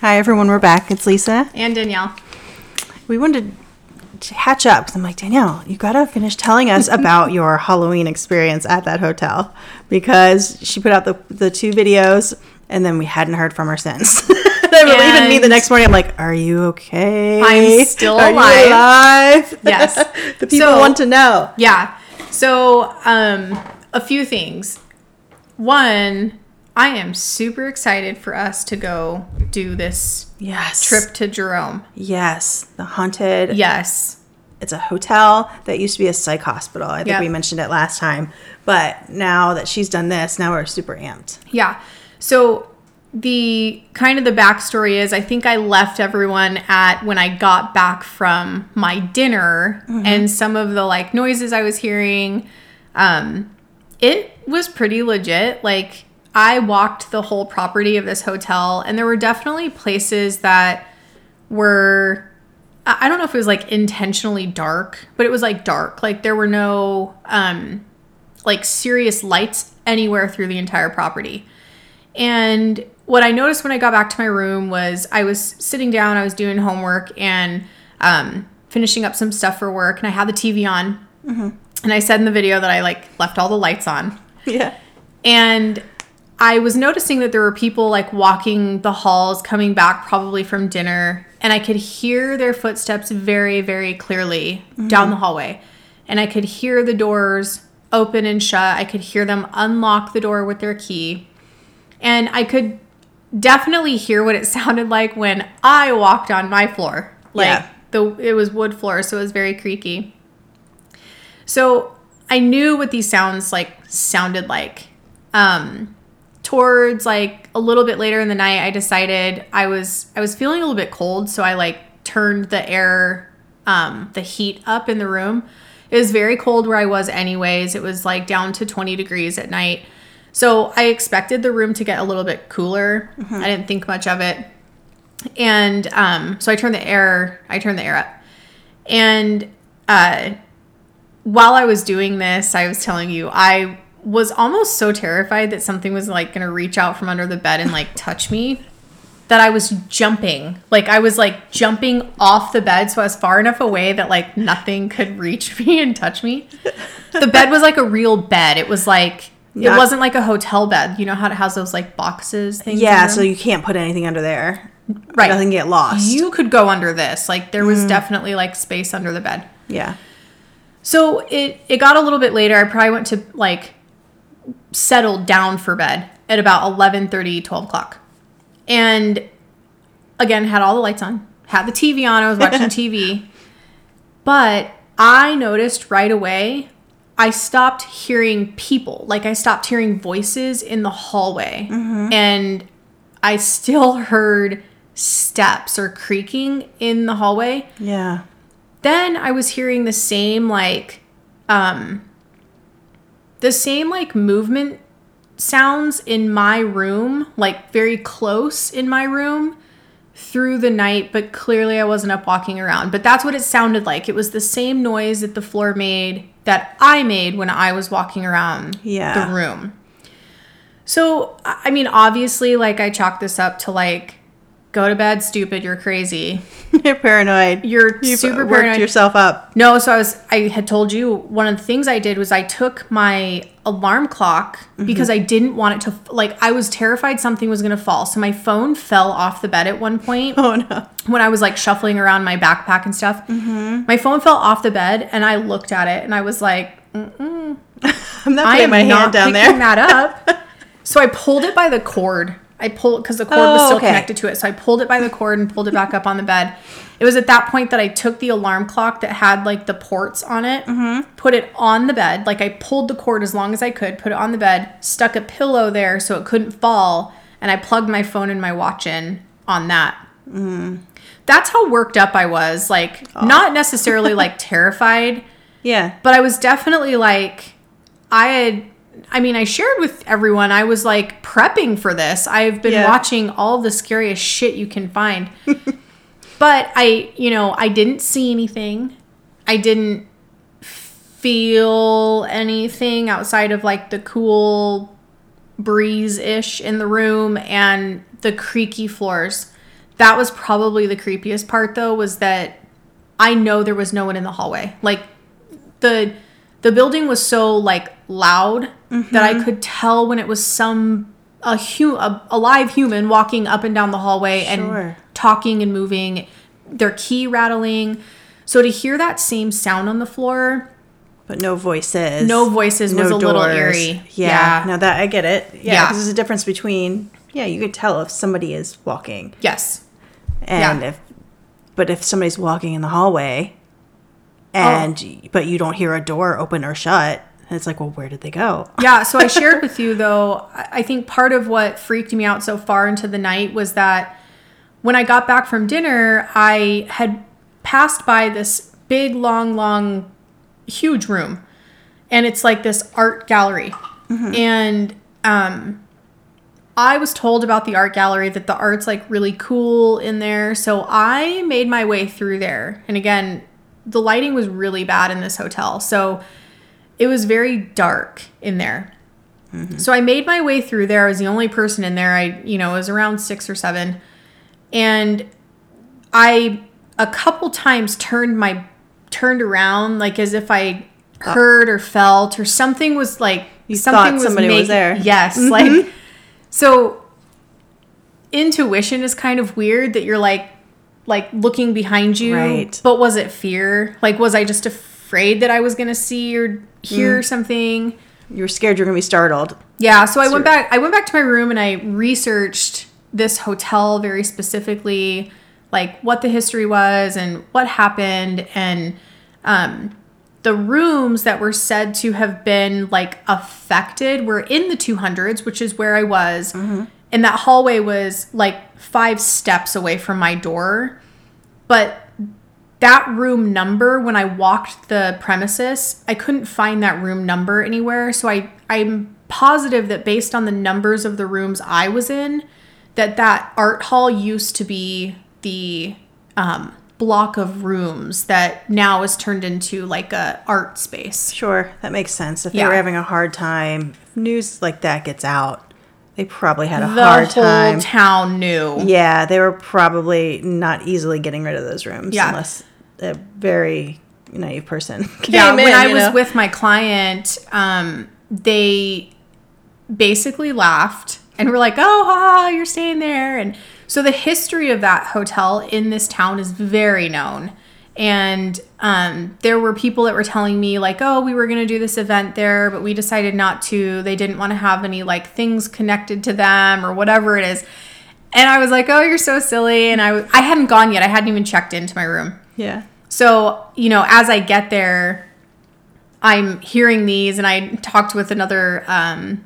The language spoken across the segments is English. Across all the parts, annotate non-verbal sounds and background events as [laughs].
Hi, everyone. We're back. It's Lisa. And Danielle. We wanted to catch up because I'm like, Danielle, you got to finish telling us about [laughs] your Halloween experience at that hotel because she put out the, the two videos and then we hadn't heard from her since. [laughs] even me the next morning, I'm like, are you okay? I'm still are alive. You alive? [laughs] Yes. the people So- want to know. Yeah. So, um, a few things. One, I am super excited for us to go do this Yes. trip to Jerome. Yes. The haunted. Yes. It's a hotel that used to be a psych hospital. I think Yep. we mentioned it last time. But now that she's done this, now we're super amped. Yeah. So the kind of the backstory is I think I left everyone at when I got back from my dinner and some of the like noises I was hearing. Um, it was pretty legit. Like I walked the whole property of this hotel and there were definitely places that were I don't know if it was like intentionally dark, but it was like dark. Like there were no um like serious lights anywhere through the entire property. And what I noticed when I got back to my room was I was sitting down, I was doing homework and um, finishing up some stuff for work, and I had the TV on. And I said in the video that I like left all the lights on. Yeah. And I was noticing that there were people like walking the halls coming back probably from dinner, and I could hear their footsteps very, very clearly down the hallway. And I could hear the doors open and shut. I could hear them unlock the door with their key. And I could definitely hear what it [laughs] sounded like when I walked on my floor. Like Yeah. the it was wood floor, so it was very creaky. So I knew what these sounds like sounded like. Um, towards like a little bit later in the night, I decided I was I was feeling a little bit cold, so I like turned the air, um, the heat up in the room. It was very cold where I was, anyways. It was like down to 20 degrees at night. So I expected the room to get a little bit cooler. I didn't think much of it. And um, so I turned the air, I turned the air up. And uh, while I was doing this, I was telling you, I was almost so terrified that something was like going to reach out from under the bed and like touch me that I was jumping. Like I was like jumping off the bed so I was far enough away that like nothing could reach [laughs] me and touch me. The bed was like a real bed. It was like it wasn't like a hotel bed. You know how it has those like boxes things? Yeah, so you can't put anything under there. Right. Nothing get lost. you could go under this. Like there was mm. definitely like space under the bed. yeah. So it it got a little bit later. I probably went to like settled down for bed at about 11 30 12 o'clock. And again, had all the lights on, had the TV on, I was watching [laughs] TV. But I noticed right away, I stopped hearing people. Like I stopped hearing voices in the hallway. And I still [laughs] heard steps or creaking in the hallway Yeah. then I was hearing the same like um the same like movement sounds in my room, like very close in my room through the night, but clearly I wasn't up walking around. But that's what it sounded like. It was the same noise that the floor made that I made when I was walking around Yeah. the room. So, I mean, obviously, like I chalk this up to like, go to bed, stupid, you're crazy. You're paranoid. You're You've super worked paranoid. yourself up. No, so I was I had told you one of the things I did was I took my alarm clock Mm-hmm. because I didn't want it to like I was terrified something was going to fall. So my phone fell off the bed at one point Oh no. when I was like shuffling around my backpack and stuff. Mm-hmm. My phone fell off the bed and I looked at it and I was like, [laughs] I'm not putting my hand down picking there. that up. [laughs] so I pulled it by the cord. I pulled because the cord was Oh, still okay. connected to it. So I pulled it by the cord and pulled it back up on the bed. It was at that point that I took the alarm clock that had like the ports on it, Mm-hmm. put it on the bed. Like I pulled the cord as long as I could, put it on the bed, stuck a pillow there so it couldn't fall, and I plugged my phone and my watch in on that. Mm. That's how worked up I was. Like not necessarily like [laughs] terrified Yeah. but I was definitely like, I had, I mean, I shared with everyone, I was like prepping for this. I've been Yeah. watching all the scariest shit you can find. [laughs] but I, you know, I didn't see anything. I didn't feel anything outside of like the cool breeze ish in the room and the creaky floors. That was probably the creepiest part though was that I know there was no one in the hallway. Like the the building was so like loud that I mm-hmm. could tell when it was some a, hu- a, a live human walking up and down the hallway Sure. and talking and moving, their key rattling. So to hear that same sound on the floor, But no voices. no voices was a little doors. eerie. Yeah. Now that I get it. Yeah. Yeah. Because there's a difference between, yeah, you could tell if somebody is walking. Yes. And Yeah. if, but if somebody's walking in the hallway Oh. and, but you don't hear a door open or shut, it's like, well, where did they go? [laughs] Yeah, so I shared with you though, I think part of what freaked me out so far into the night was that when I got back from dinner, I had passed by this big, long, long, huge room. And it's like this art gallery. And um, I was told about the art gallery that the art's like really cool in there. So I made my way through there. And again, the lighting was really bad in this hotel. So it was very dark in there. Mm-hmm. So I made my way through there. I was the only person in there. I, you know, it was around six or seven. And I a couple times turned my turned around like as if I heard or felt or something was like You something thought somebody was making- there. Yes, mm-hmm. like so intuition is kind of weird that you're like like looking behind you. Right. But was it fear? Like was I just afraid that I was going to see or hear something? You were scared you're going to be startled. Yeah, so I went back I went back to my room and I researched this hotel very specifically like what the history was and what happened and um the rooms that were said to have been like affected were in the 200s, which is where I was. And that hallway was like 5 steps away from my door. But that room number when I walked the premises, I couldn't find that room number anywhere. So I I'm positive that based on the numbers of the rooms I was in, that that art hall used to be the um, block of rooms that now is turned into like a art space. Sure, that makes sense. If they Yeah. were having a hard time, news like that gets out, they probably had a hard time. The hard whole time. town knew. yeah, they were probably not easily getting rid of those rooms Yeah. unless a very naive person [laughs] came yeah when in, i was know? with my client um they basically laughed and were like oh ha, you're staying there and so the history of that hotel in this town is very known and um, there were people that were telling me like oh we were going to do this event there but we decided not to. They didn't want to have any like things connected to them or whatever it is. And i was like oh you're so silly. And i, w- I hadn't gone yet. I hadn't even checked into my room. Yeah. so, you know, as I get there, I'm hearing these, and I talked with another um,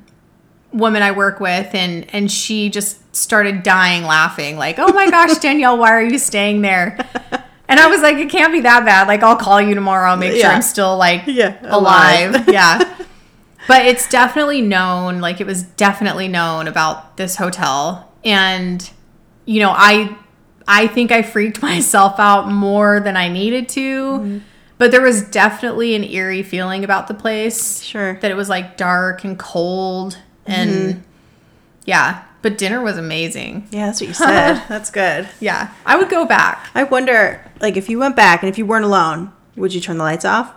woman I work with, and and she just started dying laughing, like, "Oh my gosh, [laughs] Danielle, why are you staying there?" And I was like, "It can't be that bad. Like, I'll call you tomorrow. I'll make sure I'm still like Yeah, alive. alive. [laughs] yeah." But it's definitely known, like it was definitely known about this hotel, and you know, I I think I freaked [laughs] myself out more than I needed to. Mm-hmm. But there was definitely an eerie feeling about the place. Sure. That it was like dark and cold and mm-hmm. yeah, but dinner was amazing. Yeah, that's what you said. [laughs] that's good. Yeah. I would go back. I wonder, like, if you went back and if you weren't alone, would you turn the lights off?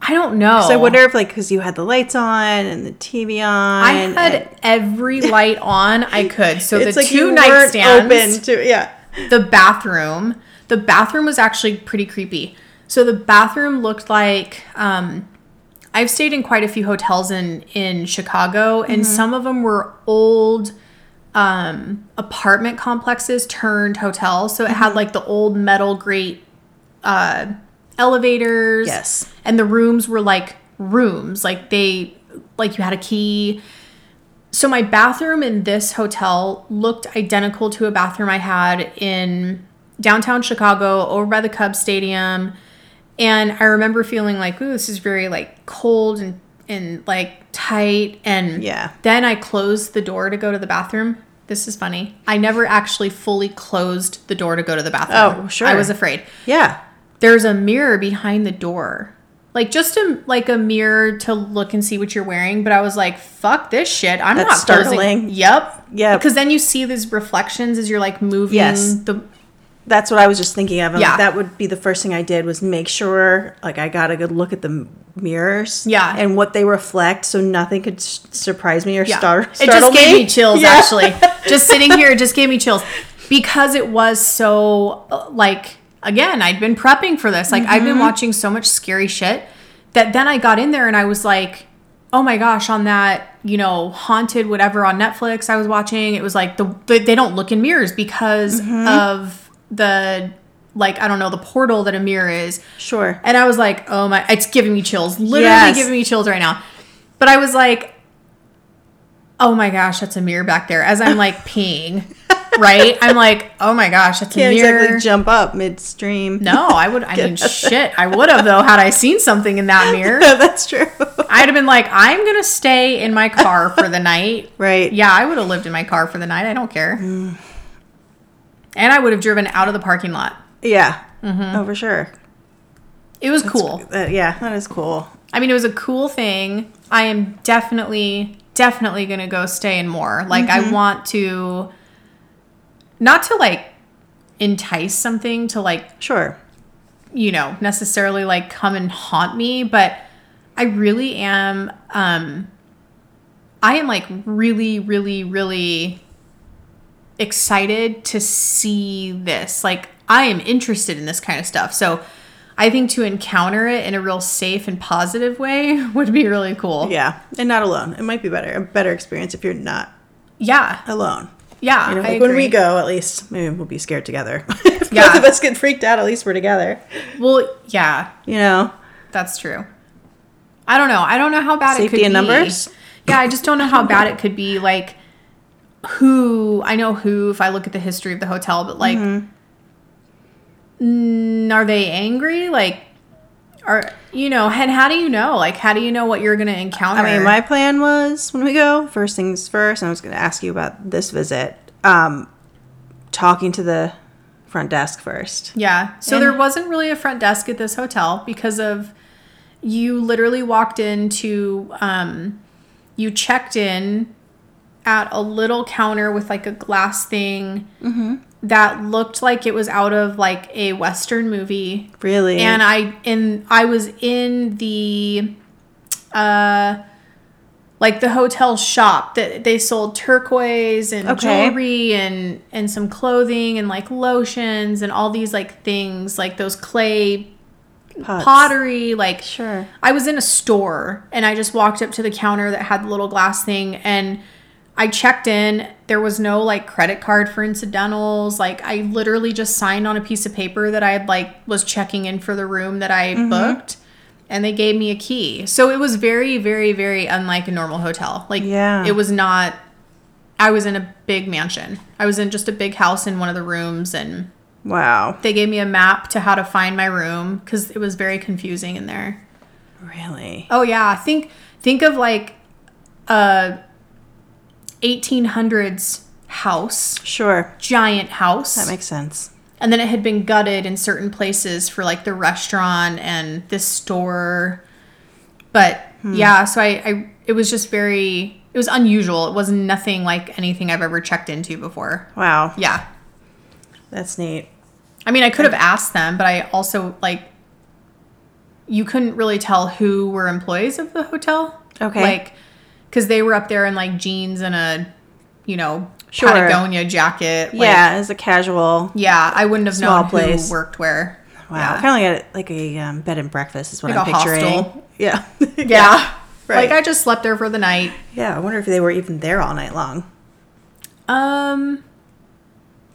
I don't know. So I wonder if, like, because you had the lights on and the TV on. I had and- every [laughs] light on I could. So the like two nightstands, open to yeah. the bathroom. The bathroom was actually pretty creepy. So the bathroom looked like um, I've stayed in quite a few hotels in in Chicago, and some of them were old um, apartment complexes turned hotels. So it had like the old metal grate uh, elevators. Yes. and the rooms were like rooms, like they like you had a key. So my bathroom in this hotel looked identical to a bathroom I had in downtown Chicago over by the Cubs stadium. And I remember feeling like, ooh, this is very like cold and and like tight. And Yeah. then I closed the door to go to the bathroom. This is funny. I never actually fully closed the door to go to the bathroom. Oh, sure. I was afraid. Yeah. There's a mirror behind the door. like just a like a mirror to look and see what you're wearing. But I was like, fuck this shit. I'm That's not startling. closing. Yep. Yeah. Because then you see these reflections as you're like moving Yes. the That's what I was just thinking of. I'm Yeah. like, that would be the first thing I did was make sure like I got a good look at the mirrors. Yeah. And what they reflect so nothing could s- surprise me or Yeah. star- it just gave me, chills Yeah. actually. [laughs] just sitting here it just gave me chills because it was so uh, like again, I'd been prepping for this. Like I've Mm-hmm. been watching so much scary shit that then I got in there and I was like, "Oh my gosh, on that, you know, haunted whatever on Netflix I was watching, it was like the they, they don't look in mirrors because Mm-hmm. of the like I don't know, the portal that a mirror is." Sure. And I was like, oh my, it's giving me chills. Literally Yes. giving me chills right now. But I was like, oh my gosh, that's a mirror back there. As I'm like [laughs] peeing, right? I'm like, oh my gosh, that's Can't a mirror. exactly jump up midstream. no, I would, I [laughs] mean, shit, I would have though had I seen something in that [laughs] mirror. No, That's true. I'd have been like, I'm going to stay in my car for the night. right. Yeah, I would have lived in my car for the night. I don't care. Mm. And I would have driven out of the parking lot. Yeah. Mm-hmm. Oh, for sure. It was cool. Uh, yeah, that is cool. I mean, it was a cool thing. I am definitely, definitely going to go stay in more. Like, I want to, not to like entice something to like, Sure. you know, necessarily like come and haunt me, but I really am, um, I am like really, really, really excited to see this. Like, I am interested in this kind of stuff. So, I think to encounter it in a real safe and positive way [laughs] would be really cool. Yeah. And not alone. It might be better. A better experience if you're not Yeah. alone. Yeah. You know, like when we go, at least maybe we'll be scared together. [laughs] if Yeah. both of us get freaked out, at least we're together. Well, yeah, You know, that's true. I don't know. I don't know how bad it Safety could in numbers? Yeah, I just don't know how bad it could be. Like, who I know who if I look at the history of the hotel, but like, Mm-hmm. mm, are they angry? Like, are you know? And how do you know? Like, how do you know what you're gonna encounter? I mean, my plan was when we go, first things first, I was going to ask you about this visit, um, talking to the front desk first. Yeah. So And- there wasn't really a front desk at this hotel because of you literally walked into um you checked in at a little counter with like a glass thing that looked like it was out of like a western movie Really? and I in I was in the uh like the hotel shop that they sold turquoise and Okay. jewelry and and some clothing and like lotions and all these like things like those clay Pots. pottery like Sure. I was in a store and I just walked up to the counter that had the little glass thing and I checked in. There was no like credit card for incidentals. Like I literally just signed on a piece of paper that I had like was checking in for the room that I Mm-hmm. booked and they gave me a key. So it was very very very unlike a normal hotel. Like Yeah. it was not I was in a big mansion. I was in just a big house in one of the rooms and Wow. they gave me a map to how to find my room cuz it was very confusing in there. Really? Oh yeah, think think of like a 1800s house, Sure. giant house. That makes sense. and then it had been gutted in certain places for like the restaurant and this store. But Hmm. yeah, so I, I it was just very it was unusual. It was nothing like anything I've ever checked into before. Wow. Yeah. That's neat. I mean, I could have asked them, but I also like you couldn't really tell who were employees of the hotel. Okay. Like cuz they were up there in like jeans and a you know, Sure. Patagonia jacket. Like, yeah, as a casual. Yeah, I wouldn't have known place. who worked where. Wow. Yeah. Kind of like a, like a um, bed and breakfast is what Like I'm a picturing. hostel. [laughs] Yeah. Yeah. Right. Like I just slept there for the night. yeah. I wonder if they were even there all night long. Um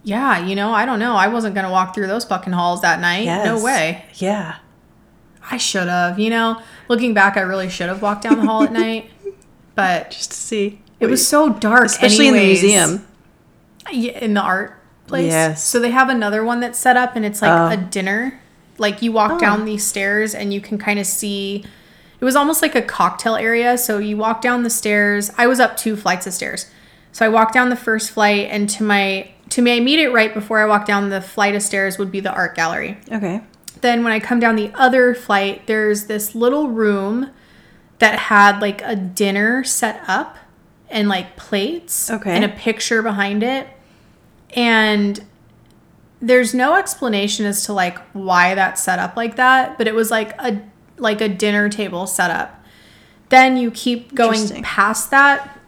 Yeah, you know, I don't know. I wasn't going to walk through those fucking halls that night. No way. Yeah. I should have, you know. Looking back, I really should have walked down the hall at [laughs] night. But Just to see. it was so dark especially in the museum. Yeah, in the art place. Yes. So they have another one that's set up and it's like Oh. a dinner. Like you walk Oh. down these stairs and you can kind of see it was almost like a cocktail area. So you walk down the stairs. I was up two flights of stairs. So I walked down the first flight and to my to my immediate right before I walked down the flight of stairs would be the art gallery. Okay. then when I come down the other flight, there's this little room that had like a dinner set up and like plates Okay. and a picture behind it. And there's no explanation as to like why that's set up like that, but it was like a like a dinner table set up. Then you keep going past that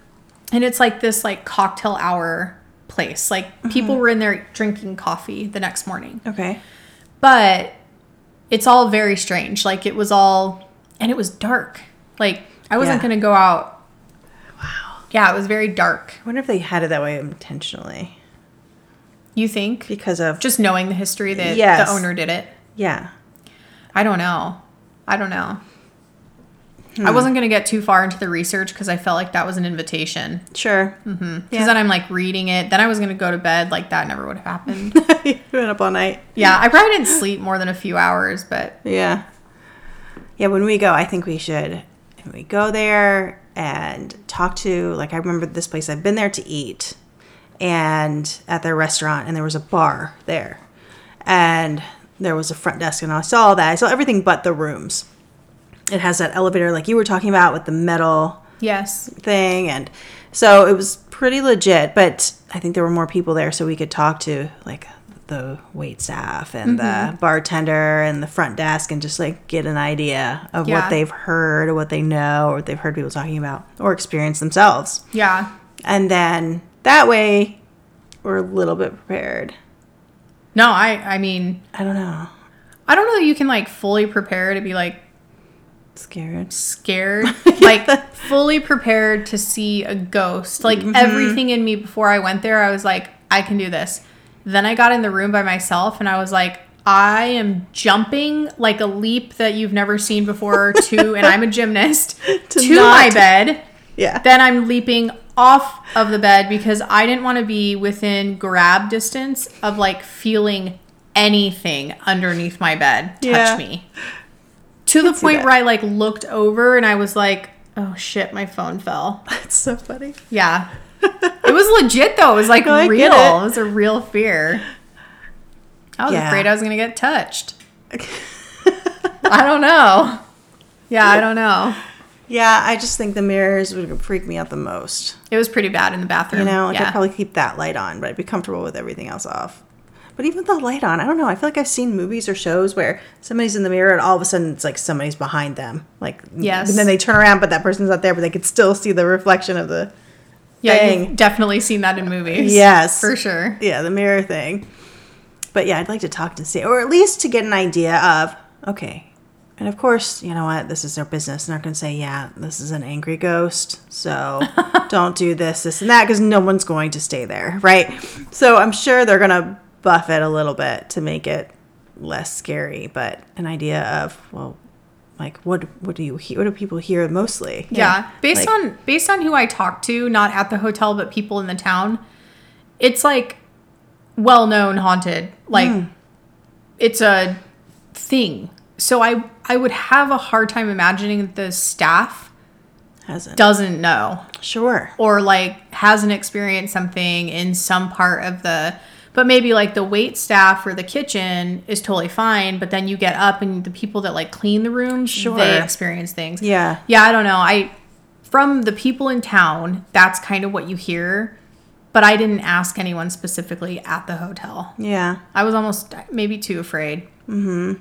and it's like this like cocktail hour place. Like Mm-hmm. people were in there drinking coffee the next morning Okay. but it's all very strange. Like it was all, and it was dark. Like I wasn't Yeah. gonna go out. Wow. Yeah, it was very dark. I wonder if they had it that way intentionally You think? because of Just knowing the history that Yes. the owner did it. yeah. I don't know. I don't know. I Hmm. wasn't gonna get too far into the research because I felt like that was an invitation. Sure. Because Yeah. then I'm like reading it. Then I was gonna go to bed. Like that never would have happened. [laughs] you been up all night. yeah, I probably didn't sleep more than a few hours, but Yeah. Yeah, when we go, I think we should we go there and talk to like I remember this place I've been there to eat and at their restaurant and there was a bar there. And there was a front desk and I saw all that. I saw everything but the rooms. It has that elevator like you were talking about with the metal yes. thing and so it was pretty legit but i think there were more people there so we could talk to like the wait staff and the mm-hmm. bartender and the front desk and just like get an idea of Yeah. what they've heard or what they know or what they've heard people talking about or experience themselves Yeah. and then that way we're a little bit prepared No, I I mean i don't know I don't know that you can like fully prepare to be like scared scared, [laughs] like fully prepared to see a ghost. Like mm-hmm. everything in me before I went there, I was like, I can do this. Then I got in the room by myself and I was like, I am jumping like a leap that you've never seen before [laughs] to, and I'm a gymnast, [laughs] to, not- my bed. yeah Then I'm leaping off of the bed because I didn't want to be within grab distance of like feeling anything underneath my bed touch Yeah. me. To the point where I like looked over and I was like, oh shit, my phone fell. [laughs] that's so funny Yeah. It was legit though. It was like [laughs] No, real. it. It. was a real fear. I was Yeah. afraid I was going to get touched. [laughs] I don't know. Yeah, I don't know. yeah i just think the mirrors would freak me out the most It was pretty bad in the bathroom. You know, like yeah. I'd probably keep that light on, but I'd be comfortable with everything else off. But even with the light on, I don't know. I feel like I've seen movies or shows where somebody's in the mirror and all of a sudden it's like somebody's behind them. Like, Yes. And then they turn around, but that person's not there, but they could still see the reflection of the, Yeah, you've definitely seen that in movies. Yes. For sure. yeah, the mirror thing. But yeah, I'd like to talk to see, or at least to get an idea of, okay. And of course, you know what? This is their business. And they're not going to say, yeah, this is an angry ghost. So [laughs] don't do this, this, and that, because no one's going to stay there, right? So I'm sure they're going to buff it a little bit to make it less scary. But an idea of, well, like what what do you hear? What do people hear mostly? Yeah. Based Like- on based on who I talked to, not at the hotel, but people in the town, it's like well known haunted. Like Hmm. it's a thing. So I I would have a hard time imagining that the staff hasn't doesn't know sure. or like hasn't experienced something in some part of the but maybe like the wait staff or the kitchen is totally fine but then you get up and the people that like clean the rooms Sure. they experience things Yeah. yeah i don't know i from the people in town that's kind of what you hear but i didn't ask anyone specifically at the hotel Yeah. i was almost maybe too afraid mm-hmm.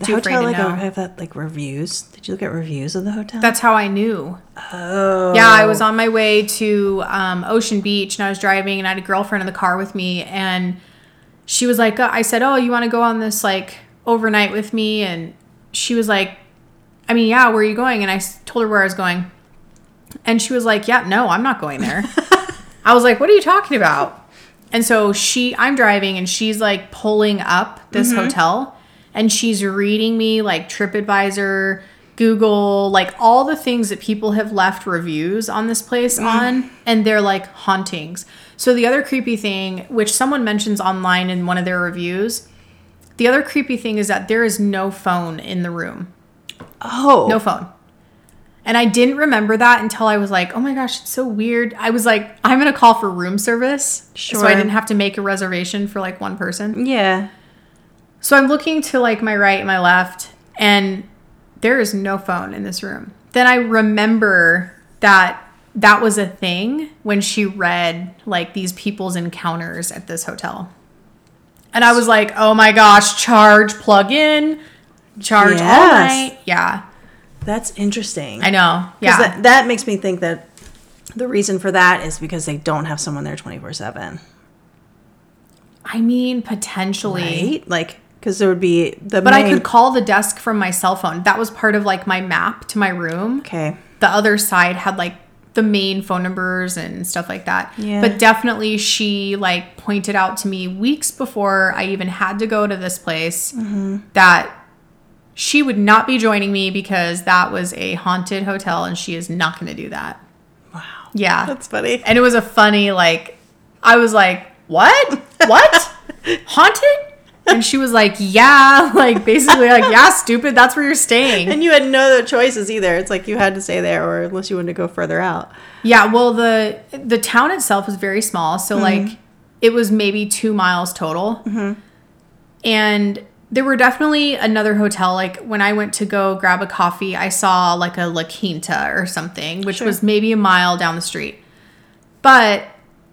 The Too afraid hotel to like know. have that like reviews. Did you look at reviews of the hotel? that's how i knew oh Yeah, I was on my way to um, Ocean Beach and I was driving and I had a girlfriend in the car with me and she was like, uh, I said, oh, you want to go on this like overnight with me? And she was like, I mean, yeah, where are you going? And I told her where I was going. And she was like, yeah, no, I'm not going there. [laughs] I was like, what are you talking about? And so she, I'm driving and she's like pulling up this hotel and she's reading me like TripAdvisor, Google, like all the things that people have left reviews on this place mm. on, and they're like hauntings. So the other creepy thing, which someone mentions online in one of their reviews, the other creepy thing is that there is no phone in the room. oh No phone. And I didn't remember that until I was like, oh my gosh, it's so weird. I was like, I'm going to call for room service. So I didn't have to make a reservation for like one person. yeah So I'm looking to like my right and my left, and there is no phone in this room. Then I remember that that was a thing when she read like these people's encounters at this hotel. And I was like, oh my gosh, charge, plug in, charge all night. Yeah, That's interesting. I know. Yeah. That, that makes me think that the reason for that is because they don't have someone there 24 7. I mean, potentially. Right? Like, because there would be the. But I could call the desk from my cell phone. That was part of like my map to my room. Okay. The other side had like the main phone numbers and stuff like that. Yeah. But definitely she like pointed out to me weeks before I even had to go to this place Mm-hmm. that she would not be joining me because that was a haunted hotel and she is not going to do that. Wow. Yeah. That's funny. and it was a funny like I was like, "What? What? [laughs] haunted?" And she was like, "Yeah, [laughs] like basically like, yeah, stupid, that's where you're staying." And you had no other choices either. It's like you had to stay there, or unless you wanted to go further out. Yeah, well the the town itself was very small, so Mm-hmm. like it was maybe two miles total, and there were definitely another hotel. Like when I went to go grab a coffee, I saw like a La Quinta or something, which Sure. was maybe a mile down the street. But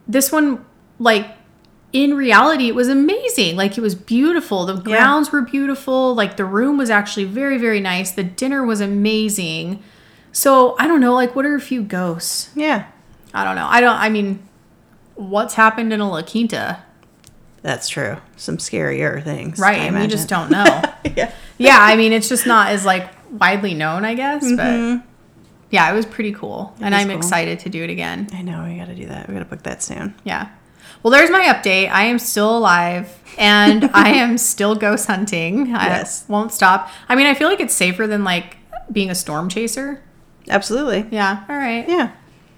this one, like in reality, it was amazing. Like it was beautiful. The grounds were beautiful. Like the room was actually very very nice. The dinner was amazing. So I don't know. Like, what are a few ghosts? Yeah. I don't know. I don't. I mean, what's happened in a La Quinta, That's true. Some scarier things. right? I And we just don't [laughs] know. yeah. yeah, I mean, it's just not as like widely known, I guess. But mm-hmm. yeah, it was pretty cool, and I'm cool. excited to do it again. I know. We got to do that. We got to book that soon. Yeah. Well, there's my update. I am still alive and [laughs] I am still ghost hunting. Yes. I won't stop. I mean, I feel like it's safer than like being a storm chaser. Absolutely. Yeah. All right. Yeah.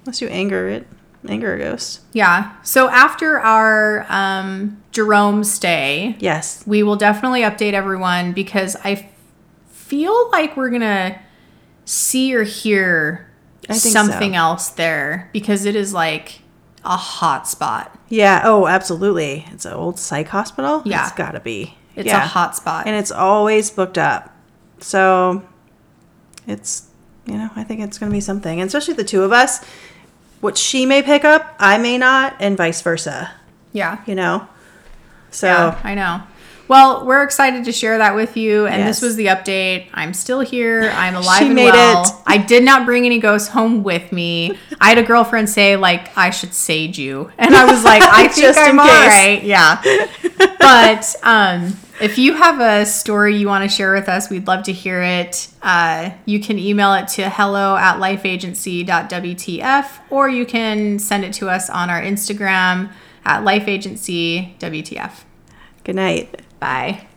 Unless you anger it, anger a ghost. Yeah. So after our um, Jerome stay, Yes. we will definitely update everyone because I f- feel like we're gonna see or hear something so. else there because it is like a hot spot. Yeah. Oh, absolutely. It's an old psych hospital. Yeah. It's got to be. It's Yeah. a hot spot. and it's always booked up. So it's you know I think it's going to be something, and especially the two of us. What she may pick up, I may not, and vice versa. yeah. You know. So Yeah, I know. Well, we're excited to share that with you, and Yes. this was the update. I'm still here. I'm alive She and made well. it. I did not bring any ghosts home with me. I had a girlfriend say like I should sage you, and I was like, I [laughs] think I'm all case. right. Yeah. [laughs] but um, if you have a story you want to share with us, we'd love to hear it. Uh, you can email it to hello at lifeagency.wtf, or you can send it to us on our Instagram at lifeagencywtf. good night. Bye.